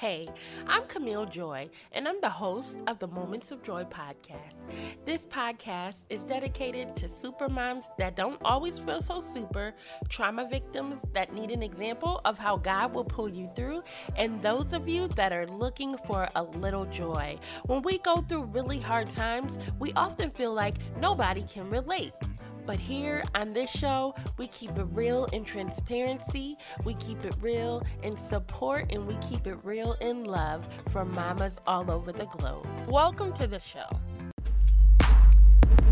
Hey, I'm Camille Joy, and I'm the host of the Moments of Joy podcast. This podcast is dedicated to super moms that don't always feel so super, trauma victims that need an example of how God will pull you through, and those of you that are looking for a little joy. When we go through really hard times, we often feel like nobody can relate. But here on this show, we keep it real in transparency, we keep it real in support, and we keep it real in love for mamas all over the globe. Welcome to the show.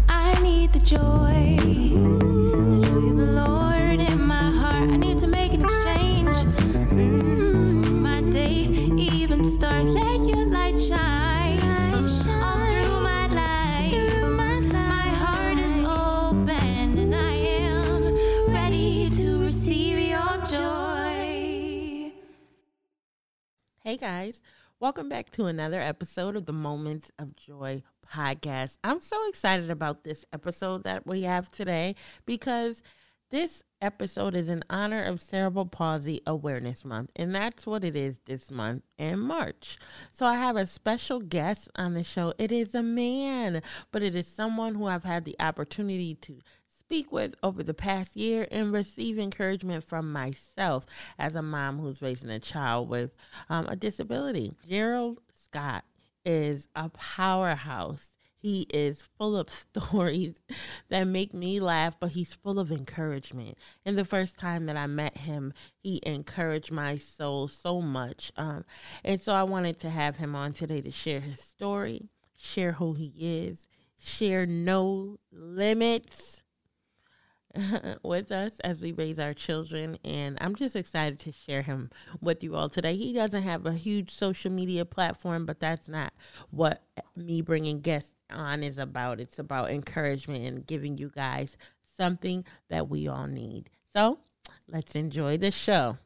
I need the joy, the joy of the Lord Hey guys, welcome back to another episode of the Moments of Joy podcast. I'm so excited about this episode that we have today because this episode is in honor of Cerebral Palsy Awareness Month, and that's what it is this month in March. So I have a special guest on the show. It is a man, but it is someone who I've had the opportunity to speak with over the past year and receive encouragement from myself as a mom who's raising a child with um, a disability. Gerald Scott is a powerhouse. He is full of stories that make me laugh, but he's full of encouragement. And the first time that I met him, he encouraged my soul so much. Um, and so I wanted to have him on today to share his story, share who he is, share no limits with us as we raise our children. And I'm just excited to share him with you all today. He doesn't have a huge social media platform, but that's not what me bringing guests on is about. It's about encouragement and giving you guys something that we all need. So let's enjoy the show.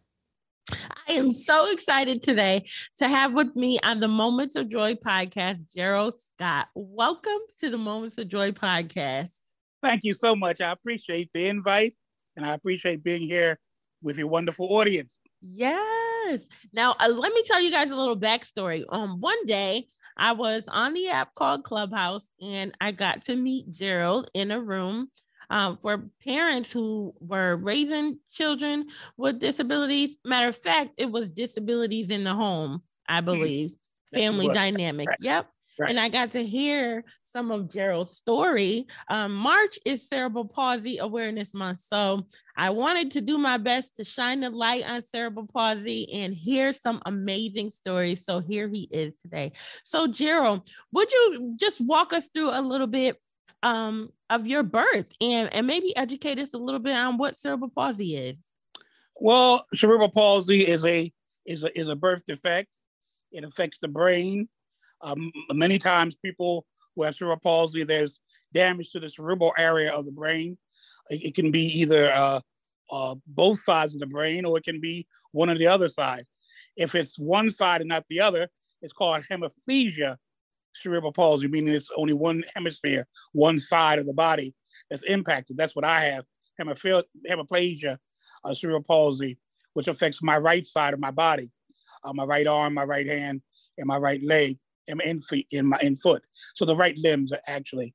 I am so excited today to have with me on the Moments of Joy podcast, Gerald Scott. Welcome to the Moments of Joy podcast. Thank you so much. I appreciate the invite and I appreciate being here with your wonderful audience. Yes. Now, uh, let me tell you guys a little backstory. Um, one day I was on the app called Clubhouse and I got to meet Gerald in a room um, for parents who were raising children with disabilities. Matter of fact, it was disabilities in the home, I believe, That family dynamic. right. Yep. Right. And I got to hear some of Gerald's story. Um, March is Cerebral Palsy Awareness Month. So I wanted to do my best to shine the light on cerebral palsy and hear some amazing stories. So here he is today. So, Gerald, would you just walk us through a little bit um, of your birth and, and maybe educate us a little bit on what cerebral palsy is? Well, cerebral palsy is a is a is a birth defect. It affects the brain. Um, many times, people who have cerebral palsy, there's damage to the cerebral area of the brain. It, it can be either uh, uh, both sides of the brain, or it can be one or the other side. If it's one side and not the other, it's called hemiplegia cerebral palsy, meaning it's only one hemisphere, one side of the body that's impacted. That's what I have, hemiplegia uh, cerebral palsy, which affects my right side of my body, uh, my right arm, my right hand, and my right leg, and my in, in my in foot. So the right limbs actually.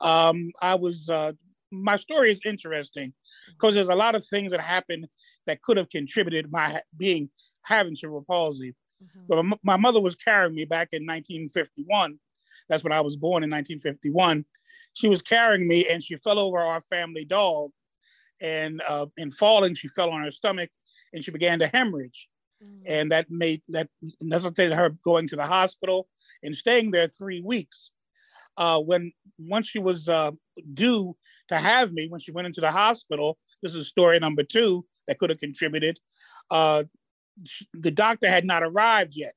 Um, I was uh, my story is interesting because there's a lot of things that happened that could have contributed my being having cerebral palsy. But my, my mother was carrying me back in 1951. That's when I was born in 1951. She was carrying me and she fell over our family dog. And uh, in falling, she fell on her stomach and she began to hemorrhage. And that made that necessitated her going to the hospital and staying there three weeks. Uh, when once she was uh, due to have me, when she went into the hospital, this is story number two that could have contributed. Uh, sh- the doctor had not arrived yet.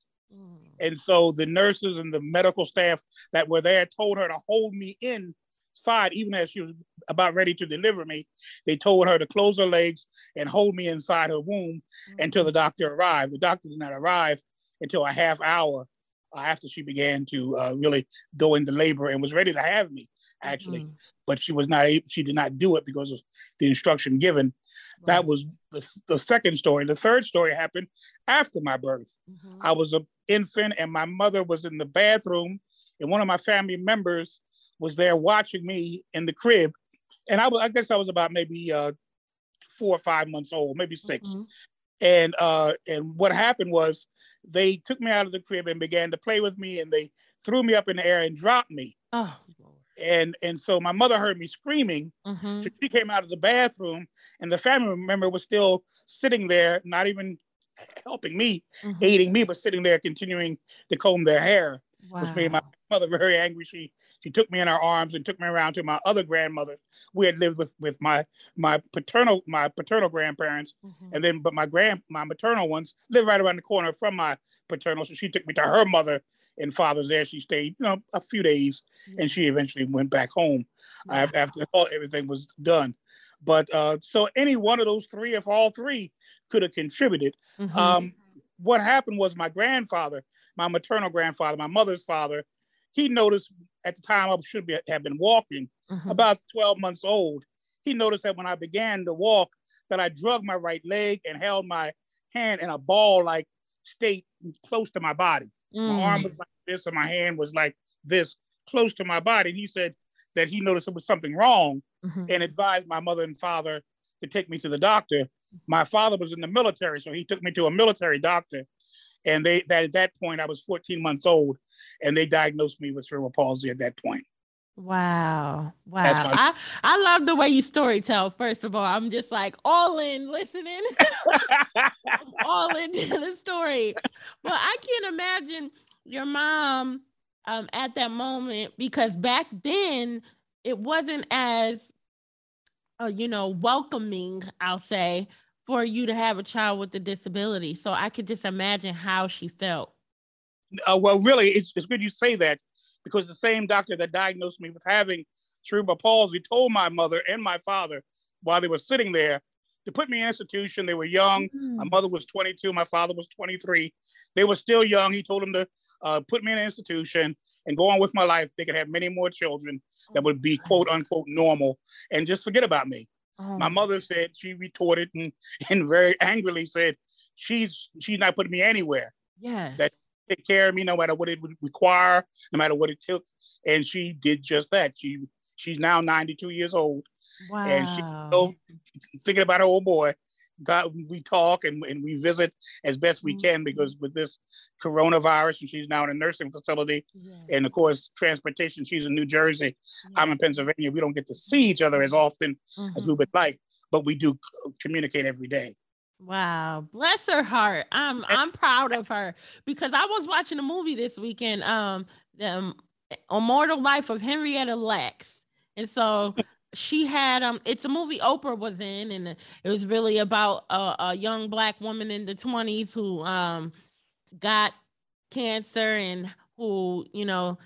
And so the nurses and the medical staff that were there told her to hold me inside, even as she was about ready to deliver me. They told her to close her legs and hold me inside her womb until the doctor arrived. The doctor did not arrive until a half hour after she began to uh, really go into labor and was ready to have me. actually, Mhm. but she was not. She did not do it because of the instruction given. That was the, the second story. The third story happened after my birth. Mhm. I was an infant, and my mother was in the bathroom, and one of my family members was there watching me in the crib, and I was. I guess I was about maybe uh, four or five months old, maybe 6 Mhm. and uh and what happened was they took me out of the crib and began to play with me and they threw me up in the air and dropped me Oh. And and so my mother heard me screaming Mhm. so she came out of the bathroom and the family member was still sitting there not even helping me Mhm. aiding me but sitting there continuing to comb their hair which made my Wow. Mother very angry. She she took me in her arms and took me around to my other grandmother. We had lived with with my my paternal my paternal grandparents, Mhm. and then but my grand my maternal ones lived right around the corner from my paternal. So she took me to her mother and father's there. She stayed you know a few days, and she eventually went back home Wow. after all everything was done. But uh, so any one of those three, if all three, could have contributed. Mhm. Um, what happened was my grandfather, my maternal grandfather, my mother's father, he noticed at the time I should be, have been walking, Mhm. about 12 months old. He noticed that when I began to walk, that I drug my right leg and held my hand in a ball-like state close to my body. My Mm. arm was like this, and my hand was like this, close to my body. And he said that he noticed there was something wrong Mhm. and advised my mother and father to take me to the doctor. My father was in the military, so he took me to a military doctor. And they that at that point I was 14 months old, and they diagnosed me with cerebral palsy at that point. Wow. Wow. My- I, I love the way you story tell. First of all, I'm just like all in listening, all into the story. Well, I can't imagine your mom um, at that moment because back then it wasn't as, uh, you know, welcoming, I'll say, for you to have a child with a disability. So I could just imagine how she felt. uh, well, really, it's, it's good you say that because the same doctor that diagnosed me with having cerebral palsy told my mother and my father while they were sitting there to put me in an institution. They were young. My Mm. mother was 22. My father was 23. They were still young. He told them to uh, put me in an institution and go on with my life. They could have many more children that would be quote unquote normal and just forget about me. Oh My mother said she retorted and, and very angrily said, she's she's not putting me anywhere. Yeah, that- Take care of me no matter what it would require, no matter what it took. And she did just that. She she's now 92 years old wow. and she's still thinking about her old boy. God, we talk and, and we visit as best we can because with this coronavirus and she's now in a nursing facility Yes. and of course transportation she's in new jersey i'm in pennsylvania we don't get to see each other as often as we Mhm. would like but we do communicate every day Wow, bless her heart. I'm I'm proud of her because I was watching a movie this weekend, um, the um, Immortal Life of Henrietta Lacks, and so she had um, it's a movie Oprah was in, and it was really about a, a young black woman in the 20s who um got cancer and who you know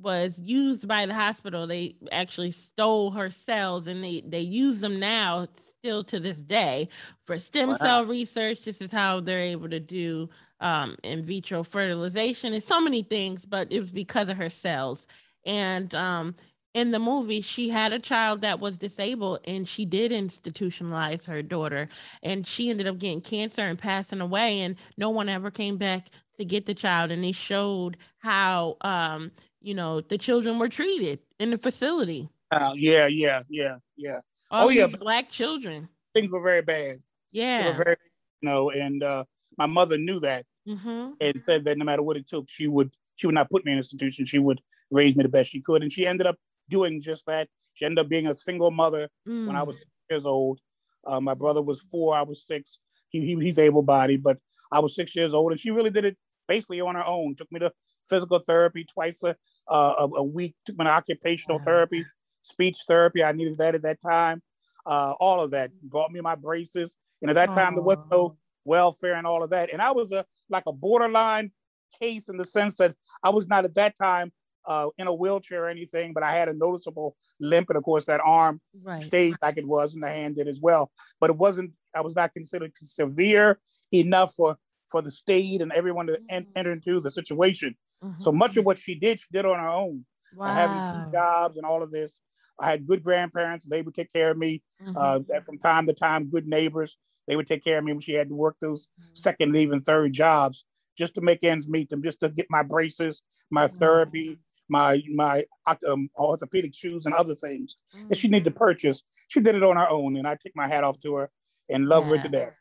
was used by the hospital. They actually stole her cells and they they use them now still to this day for stem Wow. cell research. This is how they're able to do um, in vitro fertilization and so many things, but it was because of her cells. And um, in the movie, she had a child that was disabled and she did institutionalize her daughter. And she ended up getting cancer and passing away. And no one ever came back to get the child. And they showed how, um, you know, the children were treated in the facility. uh, yeah yeah yeah yeah All Oh, yeah, black children. things were very bad They Yeah. were very, you know and uh, my mother knew that hmm and said that no matter what it took she would she would not put me in an institution she would raise me the best she could and she ended up doing just that she ended up being a single mother Mm. when I was six years old. Uh, my brother was four, I was six. He, he he's able bodied, but I was six years old, and she really did it basically on her own. Took me to physical therapy twice a uh, a, week. Took me to occupational Wow. therapy, speech therapy. I needed that at that time. Uh, all of that brought me my braces, and at that time there was no welfare and all of that. And I was a like a borderline case in the sense that I was not at that time uh, in a wheelchair or anything, but I had a noticeable limp, and of course that arm right. stayed like it was, and the hand did as well. But it wasn't. I was not considered severe enough for for the state and everyone to en- Mhm. enter into the situation. So Mhm. much of what she did, she did on her own. uh, having two jobs and all of this. I had good grandparents. They would take care of me. Mhm. Uh, from time to time, good neighbors. They would take care of me when she had to work those second, and even third jobs just to make ends meet them, just to get my braces, my therapy, my my um, orthopedic shoes, and other things that she needed to purchase. She did it on her own, and I take my hat off to her and love her to death.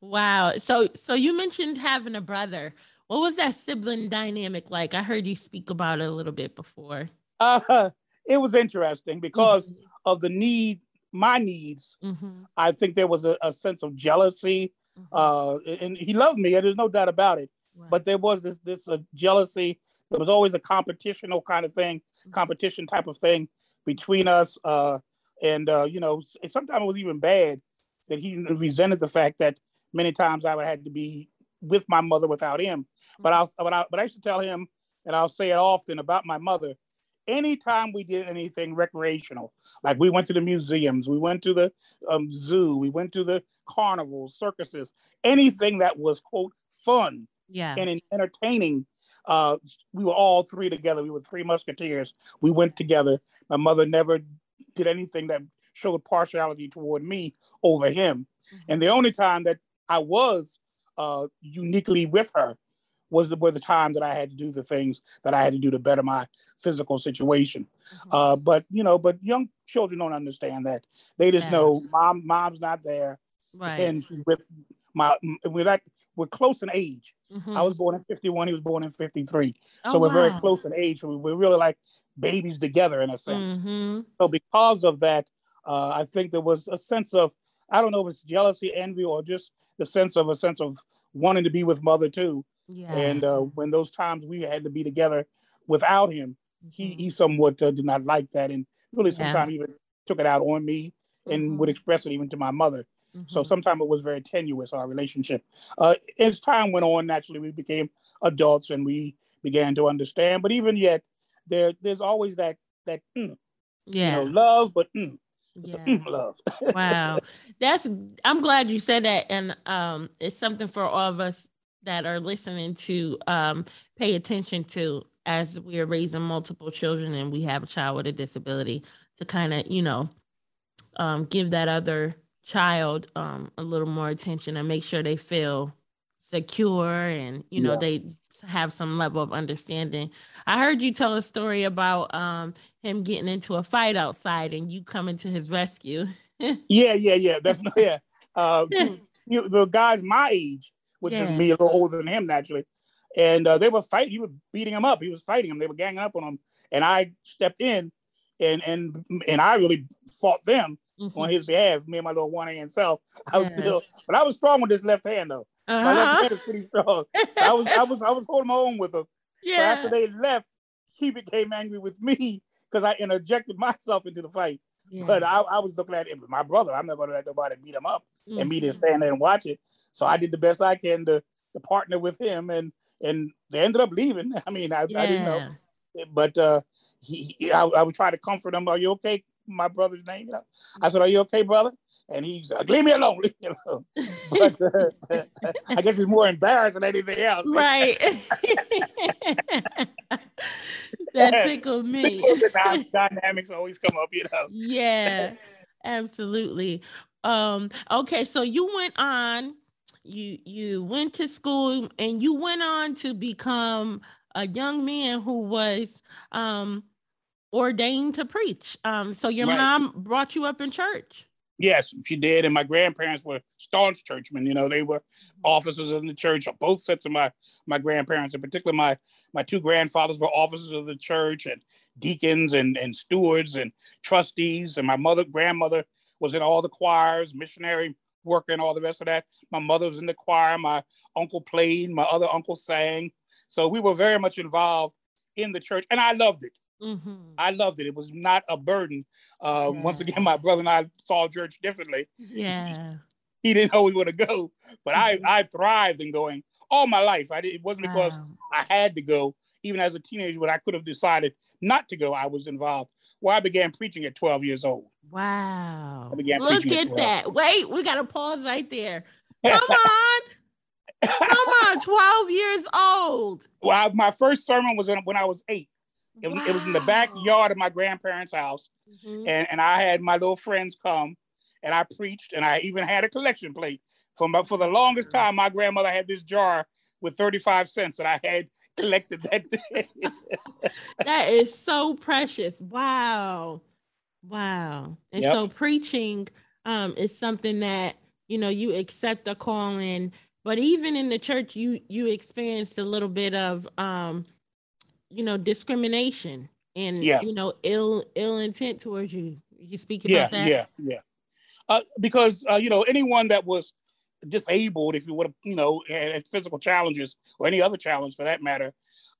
Wow. So so you mentioned having a brother. What was that sibling dynamic like? I heard you speak about it a little bit before. Uh, it was interesting because of the need, my needs. Mm-hmm. I think there was a, a sense of jealousy. Uh, and he loved me, and there's no doubt about it. But there was this this uh, jealousy. There was always a competitional kind of thing, competition type of thing between us. Uh, and uh, you know, sometimes it was even bad that he resented the fact that many times I would have to be with my mother without him. But I'll but I but I used to tell him, and I'll say it often about my mother. Anytime we did anything recreational, like we went to the museums, we went to the um, zoo, we went to the carnivals, circuses, anything that was quote fun yeah. and in entertaining. Uh, we were all three together. We were three musketeers. We went together. My mother never did anything that showed partiality toward me over him. And the only time that I was uh, uniquely with her was the, were the time that I had to do the things that I had to do to better my physical situation. Uh, but you know, but young children don't understand that. They just Yeah. know mom, mom's not there, right. and she's with my. We're like we're close in age. Mhm. I was born in 51. He was born in 53. Oh, so we're very close in age. So we're really like babies together in a sense. Mhm. So because of that, uh, I think there was a sense of, I don't know if it's jealousy, envy, or just the sense of a sense of wanting to be with mother too. Yeah. And uh, when those times we had to be together without him, he, Mhm. he somewhat uh, did not like that. And really Yeah. sometimes even took it out on me and Mhm. would express it even to my mother. So Mhm. sometimes it was very tenuous, our relationship. Uh, as time went on, naturally, we became adults and we began to understand. But even yet, there there's always that that mm, yeah. you know love, but mm, it's a mm love. wow that's i'm glad you said that and um it's something for all of us that are listening to um pay attention to as we are raising multiple children and we have a child with a disability to kind of you know um give that other child um a little more attention and make sure they feel secure and you know Yeah. they have some level of understanding i heard you tell a story about um him getting into a fight outside and you coming to his rescue yeah, yeah, yeah. That's yeah. Uh, you, you, the guys my age, which Yeah. is me a little older than him naturally, and uh, they were fighting. He was beating him up. He was fighting him. They were ganging up on him, and I stepped in, and and and I really fought them on his behalf. Me and my little one hand self. I was Yes. still, but I was strong with this left hand though. My left Uh-huh. hand is pretty strong. I was I was I was holding my own with him. So yeah. after they left, he became angry with me because I interjected myself into the fight. yeah. But I, I was looking at it with my brother. I'm not going to let nobody beat him up and me just stand there and watch it. So I did the best I can to, to partner with him, and and they ended up leaving. I mean, I, I didn't know, but uh, he, he I, I would try to comfort him. Are you okay? My brother's name. You know? I said, Are you okay, brother? And he's like, Leave me alone. Leave me alone. But uh, I guess he's more embarrassed than anything else. Right. that tickled me. Dynamics always come up, you know. yeah, absolutely. Um, okay, so you went on, you you went to school and you went on to become a young man who was um ordained to preach. Um, so your Right. mom brought you up in church. Yes, she did. And my grandparents were staunch churchmen. You know, they were officers in the church. Both sets of my my grandparents, in particular, my my two grandfathers were officers of the church and deacons and and stewards and trustees. And my mother, grandmother, was in all the choirs, missionary work, and all the rest of that. My mother was in the choir. My uncle played. My other uncle sang. So we were very much involved in the church, and I loved it. Mhm. I loved it. It was not a burden. Uh, Once again, my brother and I saw church differently Yeah. he didn't know we were to go, but I Mhm. I thrived in going all my life. I did, it wasn't because Wow. I had to go. Even as a teenager, when I could have decided not to go, I was involved. Well, I began preaching at 12 years old. Wow. I began Look preaching at that. Wait, we got to pause right there. Come on. Come on. 12 years old. well, I- my first sermon was in, when I was eight. It was, it was in the backyard of my grandparents' house, Mhm. and, and I had my little friends come, and I preached, and I even had a collection plate. For my, for the longest time, my grandmother had this jar with 35 cents that I had collected that day. that is so precious. Wow. Wow. And Yep. so preaching um is something that you know you accept the calling, but even in the church you you experienced a little bit of um you know discrimination and Yeah. you know ill ill intent towards you. You speak about yeah, that? yeah, yeah. Uh, because uh, you know anyone that was disabled, if you would have, you know, physical challenges or any other challenge for that matter,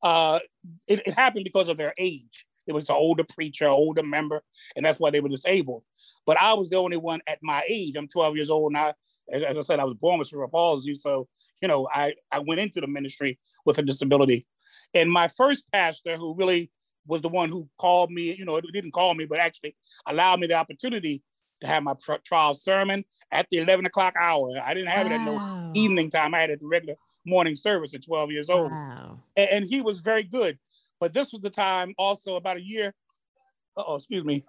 uh, it, it happened because of their age. It was an older preacher, older member, and that's why they were disabled. But I was the only one at my age. I'm 12 years old now. As, as I said, I was born with cerebral palsy, so you know, I I went into the ministry with a disability. And my first pastor, who really was the one who called me, you know, didn't call me, but actually allowed me the opportunity to have my trial sermon at the 11 o'clock hour. I didn't have it at no evening time. I had it at regular morning service at 12 years old. Wow. And, and he was very good. But this was the time also about a year. Oh, excuse me.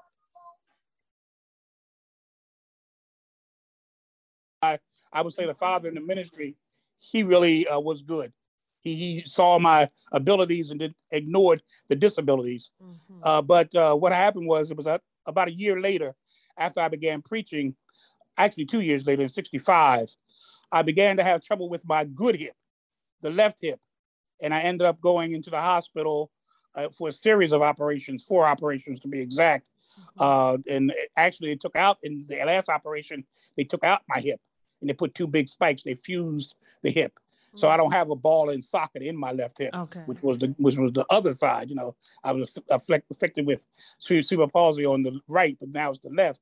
I, I would say the father in the ministry, he really uh, was good. He, he saw my abilities and did, ignored the disabilities. Mhm. Uh, but uh, what happened was it was a, about a year later after I began preaching, actually two years later in 65, I began to have trouble with my good hip, the left hip. And I ended up going into the hospital uh, for a series of operations, four operations to be exact. Uh, and actually, they took out in the last operation, they took out my hip and they put two big spikes. They fused the hip. So I don't have a ball and socket in my left hip Okay. which was the which was the other side. You know, I was affect, affected with cere- cerebral palsy on the right, but now it's the left.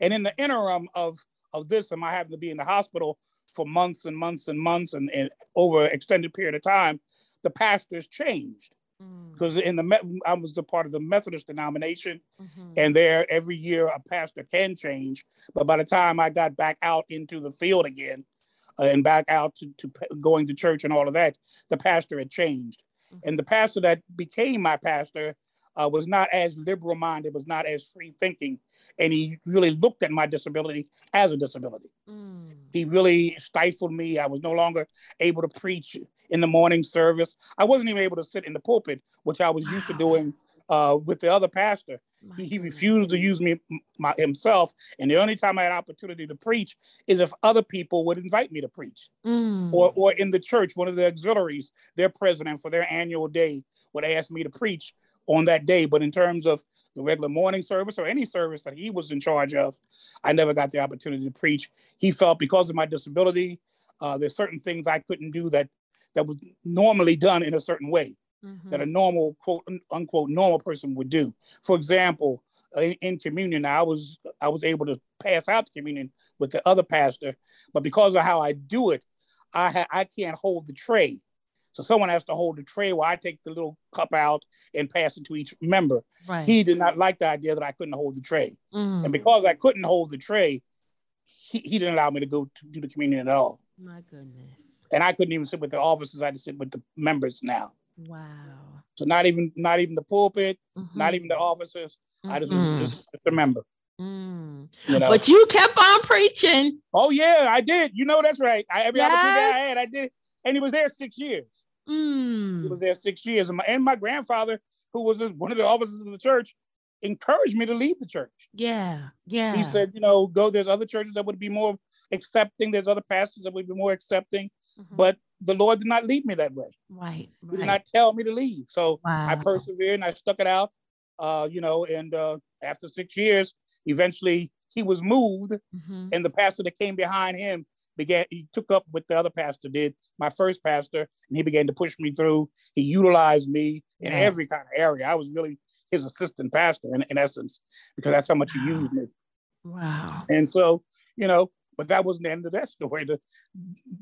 And in the interim of of this, and I having to be in the hospital for months and months and months, and, and over an extended period of time, the pastors changed Mm, because in the I was a part of the Methodist denomination, mhm. and there every year a pastor can change. But by the time I got back out into the field again, uh, and back out to, to p- going to church and all of that, the pastor had changed. Mhm. And the pastor that became my pastor uh, was not as liberal minded, was not as free thinking, and he really looked at my disability as a disability. Mm. He really stifled me. I was no longer able to preach in the morning service. I wasn't even able to sit in the pulpit, which I was used to doing uh, with the other pastor. He, he refused to use me my, himself. And the only time i had opportunity to preach is if other people would invite me to preach. Mm. or, or in the church one of the auxiliaries their president for their annual day would ask me to preach on that day. But in terms of the regular morning service or any service that he was in charge of i never got the opportunity to preach. He felt because of my disability uh, there's certain things i couldn't do that that was normally done in a certain way Mhm. that a normal quote unquote normal person would do. For example, in, in communion, I was I was able to pass out the communion with the other pastor, but because of how I do it, I ha- I can't hold the tray. So someone has to hold the tray while I take the little cup out and pass it to each member. right. He did not like the idea that I couldn't hold the tray, Mm. and because I couldn't hold the tray, he, he didn't allow me to go to do the communion at all. My goodness. And I couldn't even sit with the officers; I had to sit with the members now. Wow. So not even not even the pulpit, not Mhm. even the officers. I just was just, just a member. Mm. You know. But you kept on preaching. oh yeah, I did. You know that's right. I, every opportunity I had, I did. And he was there six years. He Mm. was there six years. And my, and my grandfather, who was just one of the officers of the church, encouraged me to leave the church. Yeah. Yeah. He said, you know, go. There's other churches that would be more accepting. There's other pastors that would be more accepting. Mhm. But the Lord did not lead me that way. right. He Right. did not tell me to leave. So wow. I persevered and I stuck it out. Uh, you know, and uh, after six years, eventually he was moved, Mhm. and the pastor that came behind him began. He took up what the other pastor did, my first pastor, and he began to push me through. He utilized me in Yeah. every kind of area. I was really his assistant pastor in, in essence, because that's how much he used me. Wow. And so, you know, but that wasn't the end of that story. The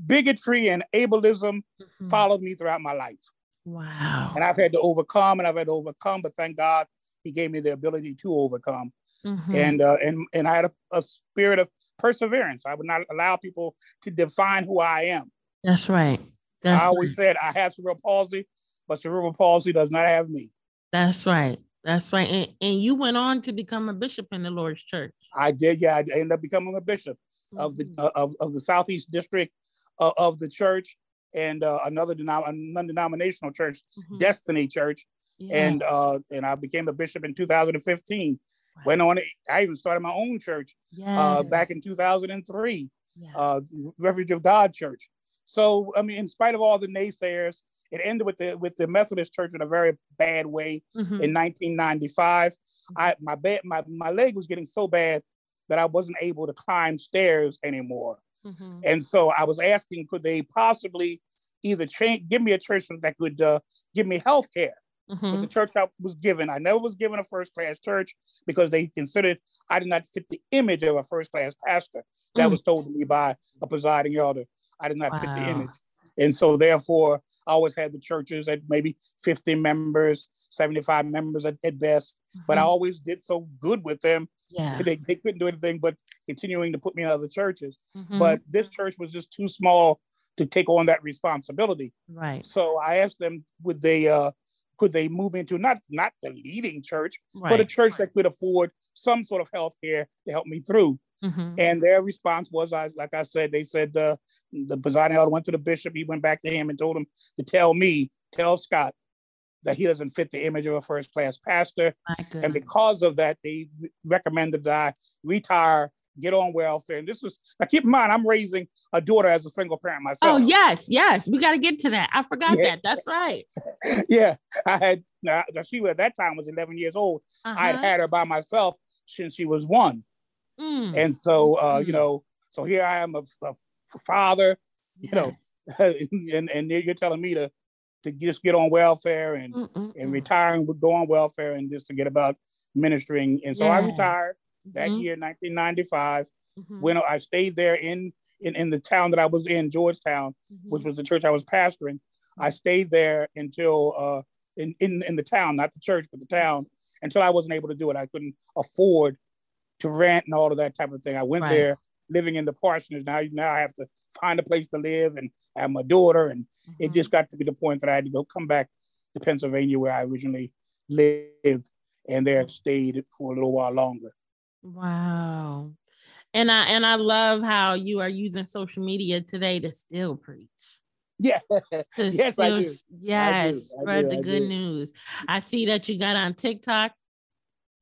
bigotry and ableism Mhm. followed me throughout my life Wow. and I've had to overcome, and I've had to overcome. But thank God, He gave me the ability to overcome, Mhm. and uh, and and I had a, a spirit of perseverance. I would not allow people to define who I am. That's right. That's I always right. said I have cerebral palsy, but cerebral palsy does not have me. That's right. That's right. And, and you went on to become a bishop in the Lord's church. I did. Yeah, I ended up becoming a bishop of the Mhm. uh, of, of the southeast district uh, of the church and uh, another denom- non-denominational church, Mhm. Destiny Church, Yeah. and uh, and I became a bishop in 2015. Wow. Went on. I even started my own church uh, back in 2003, yeah. uh, Refuge of God Church. So I mean, in spite of all the naysayers, it ended with the with the Methodist Church in a very bad way Mhm. in 1995. I my bed my my leg was getting so bad that I wasn't able to climb stairs anymore. Mhm. And so I was asking, could they possibly either change, give me a church that could uh, give me health care? But the church I was given, I never was given a first class church because they considered I did not fit the image of a first class pastor. That Mm. was told to me by a presiding elder. I did not fit the image. And so therefore, I always had the churches at maybe 50 members, 75 members at, at best. But I Mhm. always did so good with them. yeah. They, they couldn't do anything but continuing to put me in other churches. Mhm. But this church was just too small to take on that responsibility. right. So I asked them, would they uh could they move into not not the leading church, Right. but a church that could afford some sort of health care to help me through? Mhm. And their response was, I like I said, they said uh, the presiding elder went to the bishop. He went back to him and told him to tell me, tell Scott, that he doesn't fit the image of a first class pastor. And because of that, they recommended that I retire, get on welfare. And this was now keep in mind, I'm raising a daughter as a single parent myself. Oh yes, yes. We got to get to that. I forgot Yeah. that. That's right. yeah. I had now she at that time was 11 years old. I had Uh-huh. had her by myself since she was one. Mm. And so uh, you Mhm. know, so here I am a, a father, you know, and and you're telling me to to just get on welfare and Mm, mm, and mm. retiring would go on welfare and just forget about ministering. And so I retired that Mhm, year, 1995. mhm, When I stayed there in, in in the town that I was in, Georgetown, which mhm. was the church I was pastoring. I stayed there until uh, in, in in the town, not the church, but the town, until I wasn't able to do it. I couldn't afford to rent and all of that type of thing. I went Right. there living in the parsonage. Now now I have to find a place to live and have my daughter, and it Mhm. just got to be the point that I had to go come back to Pennsylvania where I originally lived, and there stayed for a little while longer. Wow. And I and I love how you are using social media today to still preach. Yeah, To Yes, I do. Yes, I spread do, the I good do. news. I see that you got on TikTok.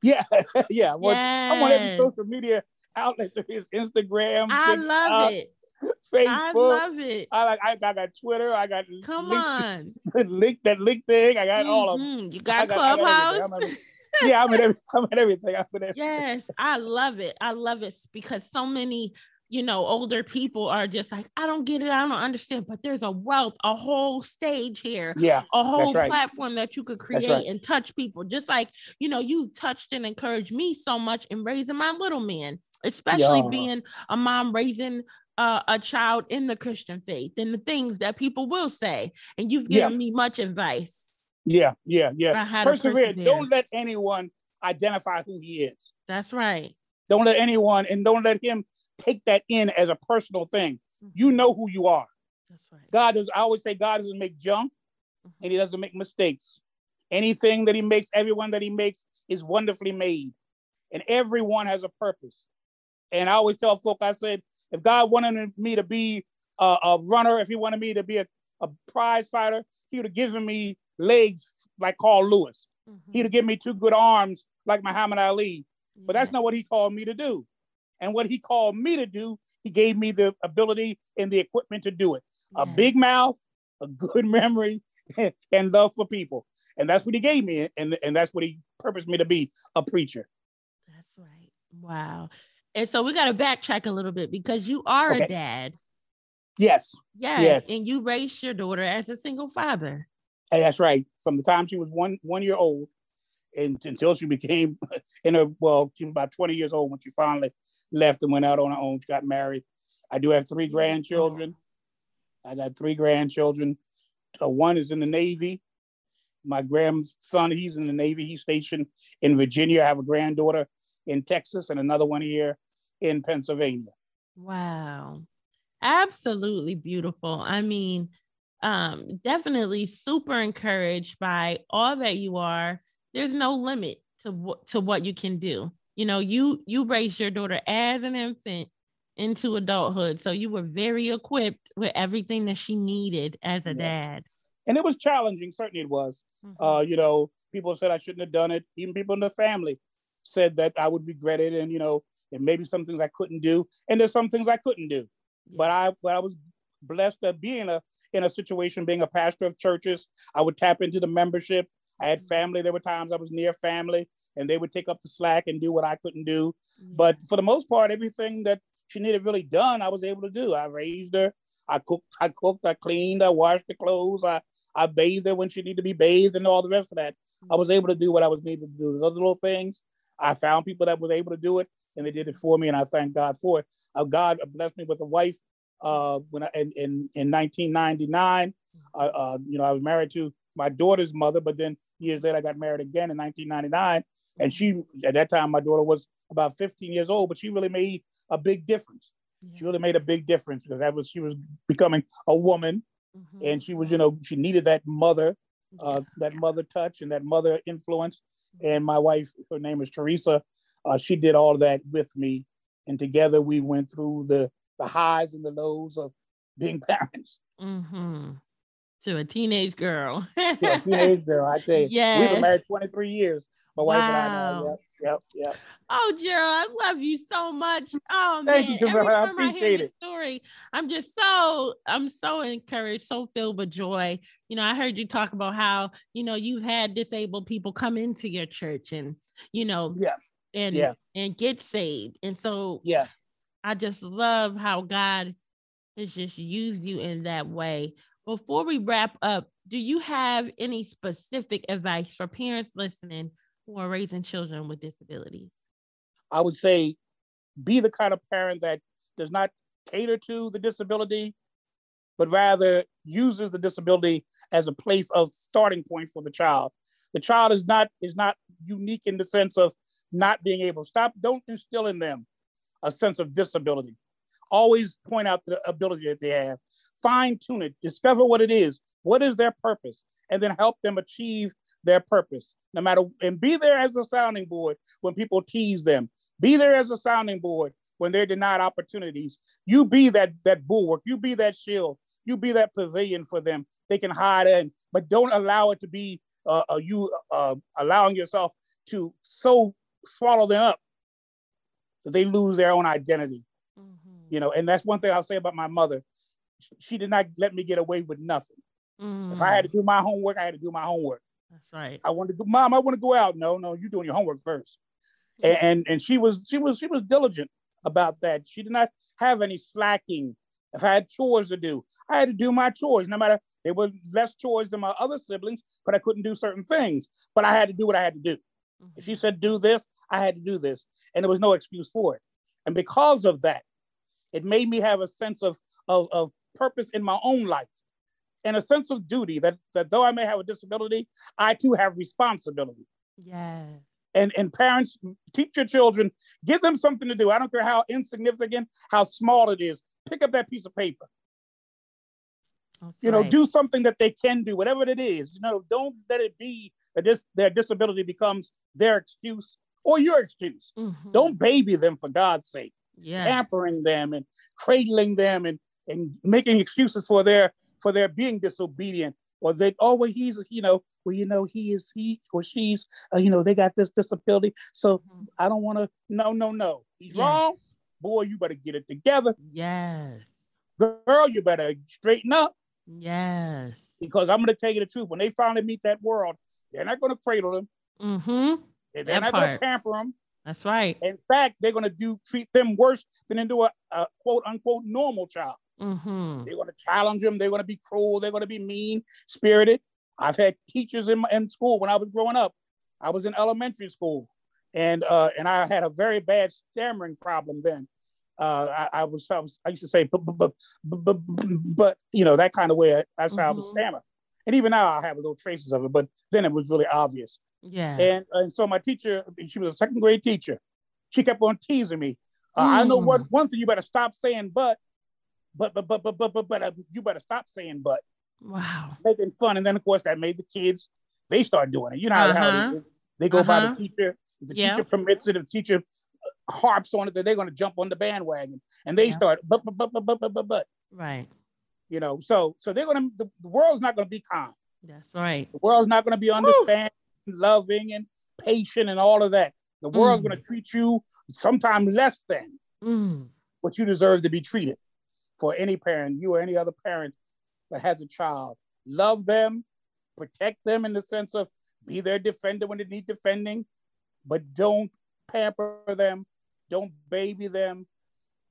yeah, yeah. I'm on- I'm on every social media outlet. There is Instagram, I TikTok, love it. Facebook. I love it. I like. I, I got Twitter. I got Come link, on. link that link thing. I got all of them. Mhm. You got got- Clubhouse. everything. I'm every- yeah, I'm at, every, I'm in everything. I'm at everything. yes, I love it. I love it because so many, you know, older people are just like, I don't get it. I don't understand. But there's a wealth, a whole stage here, Yeah, a whole right. platform that you could create right. and touch people. Just like, you know, you touched and encouraged me so much in raising my little man, especially Yeah. being a mom raising uh, a child in the Christian faith and the things that people will say. And you've Yeah. given me much advice. yeah, yeah, yeah. Persevere. persevere. Don't let anyone identify who he is. That's right. Don't let anyone, and don't let him take that in as a personal thing. You know who you are. That's right. God does. I always say God doesn't make junk, and He doesn't make mistakes. Anything that He makes, everyone that He makes is wonderfully made, and everyone has a purpose. And I always tell folk, I said, if God wanted me to be a, a runner, if He wanted me to be a, a prize fighter, He would have given me legs like Carl Lewis. Mhm. He'd have given me two good arms like Muhammad Ali. But that's not what He called me to do. And what He called me to do, He gave me the ability and the equipment to do it a big mouth, a good memory, and love for people. And that's what he gave me. And, and that's what he purposed me to be a preacher. That's right. Wow. And so we got to backtrack a little bit because you are Okay. a dad. Yes, Yes, Yes. And you raised your daughter as a single father. that's right. From the time she was one one year old and until she became in her well, she was about 20 years old when she finally left and went out on her own. She got married. I do have three grandchildren. I got three grandchildren. Uh, one is in the Navy. My grandson, he's in the Navy. He's stationed in Virginia. I have a granddaughter in Texas and another one here in Pennsylvania. Wow. Absolutely beautiful. I mean, um, definitely super encouraged by all that you are there's no limit to what to what you can do. You know, you you raised your daughter as an infant into adulthood, so you were very equipped with everything that she needed as a Yeah. dad. And it was challenging, certainly it was. Mhm. Uh, you know, people said I shouldn't have done it. Even people in the family said that I would regret it, and you know, and maybe some things I couldn't do, and there's some things I couldn't do. But I, but I was blessed to be in a in a situation, being a pastor of churches. I would tap into the membership. I had mm-hmm. family. There were times I was near family, and they would take up the slack and do what I couldn't do. Mm-hmm. But for the most part, everything that she needed really done, I was able to do. I raised her. I cooked. I cooked. I cleaned. I washed the clothes. I I bathed her when she needed to be bathed, and all the rest of that. I mm-hmm. was able to do what I was needed to do. Those little things. I found people that were able to do it, and they did it for me, and I thank God for it. Uh, God blessed me with a wife. Uh, when I in in, in 1999, uh, uh, you know, I was married to my daughter's mother, but then years later, I got married again in 1999, and she at that time my daughter was about 15 years old, but she really made a big difference. She really made a big difference because that was she was becoming a woman, Mhm. and she was you know she needed that mother uh, Yeah. that mother touch and that mother influence. And my wife, her name is Teresa, uh, she did all that with me. And together we went through the, the highs and the lows of being parents. Mm-hmm. To a teenage girl. A teenage girl, I tell you. We've been married 23 years. My wife and I now. Wow. Yep, yep. Oh, Gerald, I love you so much. Oh Thank man, you, every Jamila. I I hear it. story, I'm just so I'm so encouraged, so filled with joy. You know, I heard you talk about how you know you've had disabled people come into your church and you know Yeah, and Yeah. and get saved, and so yeah. I just love how God has just used you in that way. Before we wrap up, do you have any specific advice for parents listening who are raising children with disabilities? I would say be the kind of parent that does not cater to the disability, but rather uses the disability as a place of starting point for the child. The child is not is not unique in the sense of not being able. To stop. Don't instill in them a sense of disability. Always point out the ability that they have. Fine tune it. Discover what it is. What is their purpose, and then help them achieve their purpose. No matter and be there as a sounding board when people tease them. Be there as a sounding board when they're denied opportunities. You be that that bulwark. You be that shield. You be that pavilion for them. They can hide in, but don't allow it to be uh, uh, you uh, allowing yourself to so swallow them up that they lose their own identity. Mhm. You know, and that's one thing I'll say about my mother. She did not let me get away with nothing. If I had to Mm, do my homework, I had to do my homework. That's right. I wanted to go, mom, I want to go out. No, no, you're doing your homework first. And, and and she was she was she was diligent about that. She did not have any slacking. If I had chores to do, I had to do my chores, no matter there were less chores than my other siblings, but I couldn't do certain things. But I had to do what I had to do. If she mm-hmm. said do this, I had to do this. And there was no excuse for it. And because of that, it made me have a sense of, of, of purpose in my own life and a sense of duty that, that though I may have a disability, I too have responsibility. Yeah. And, and parents, teach your children, give them something to do. I don't care how insignificant, how small it is. Pick up that piece of paper. That's You know, right. do something that they can do, whatever it is. You know, don't let it be that this, their disability becomes their excuse or your excuse. Mhm. Don't baby them for God's sake. Yeah. pampering them and cradling them and, and making excuses for their for their being disobedient or they oh well he's you know well you know he is he or she's uh, you know they got this disability so Mhm. i don't want to no no no he's Yes. wrong boy you better get it together Yes. girl you better straighten up Yes. because i'm going to tell you the truth when they finally meet that world they're not going to cradle them Mm-hmm. they're That not going to pamper them That's right. in fact they're going to do treat them worse than into a, a quote unquote normal child Mm-hmm. They're going to challenge them. They're going to be cruel. They're going to be mean spirited. I've had teachers in, my, in school when I was growing up. I was in elementary school, and uh, and I had a very bad stammering problem then. Uh, I, I was I was I used to say but but but, but, you know that kind of way. That's how I would Mhm. stammer. And even now I have little traces of it, but then it was really obvious. Yeah. And and so my teacher, she was a second grade teacher. She kept on teasing me. Uh, I know what one thing you better stop saying, but but but but but but but, but uh, you better stop saying but wow. making fun. And then of course that made the kids they start doing it. You know how Uh-huh. it is. They go by Uh-huh. the teacher. If the Yeah. teacher permits it, if the teacher harps on it, then they're going to jump on the bandwagon and they Yeah. start, but, but, but, but, but, but, but, but, Right. you know, so, so they're going to, the, the world's not going to be kind. That's right. The world's not going to be understanding, loving, and patient and all of that. The world's Mm. going to treat you sometimes less than Mm. what you deserve to be treated. For any parent, you or any other parent that has a child, love them, protect them in the sense of be their defender when they need defending, but don't pamper them, don't baby them,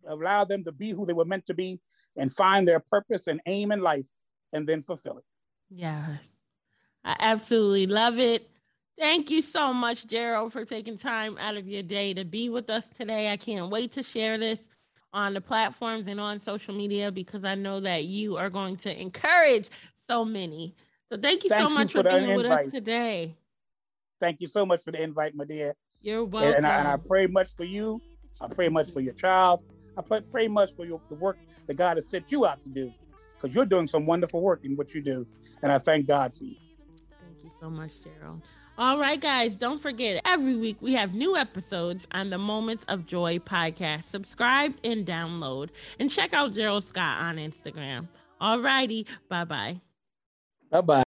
allow them to be who they were meant to be and find their purpose and aim in life and then fulfill it. Yes. I absolutely love it. Thank you so much, Gerald, for taking time out of your day to be with us today. I can't wait to share this on the platforms and on social media because I know that you are going to encourage so many. So thank you so Thank you much for for, being with us today. Thank you so much for the invite, my dear. You're welcome. and I, and I pray much for you. I pray much for your child. I pray, pray much for your, the work that God has set you out to do because you're doing some wonderful work in what you do. And I thank God for you. Thank you so much, Gerald. All right, guys, don't forget every week we have new episodes on the Moments of Joy podcast. Subscribe and download, and check out Gerald Scott on Instagram. All righty, bye bye. Bye bye.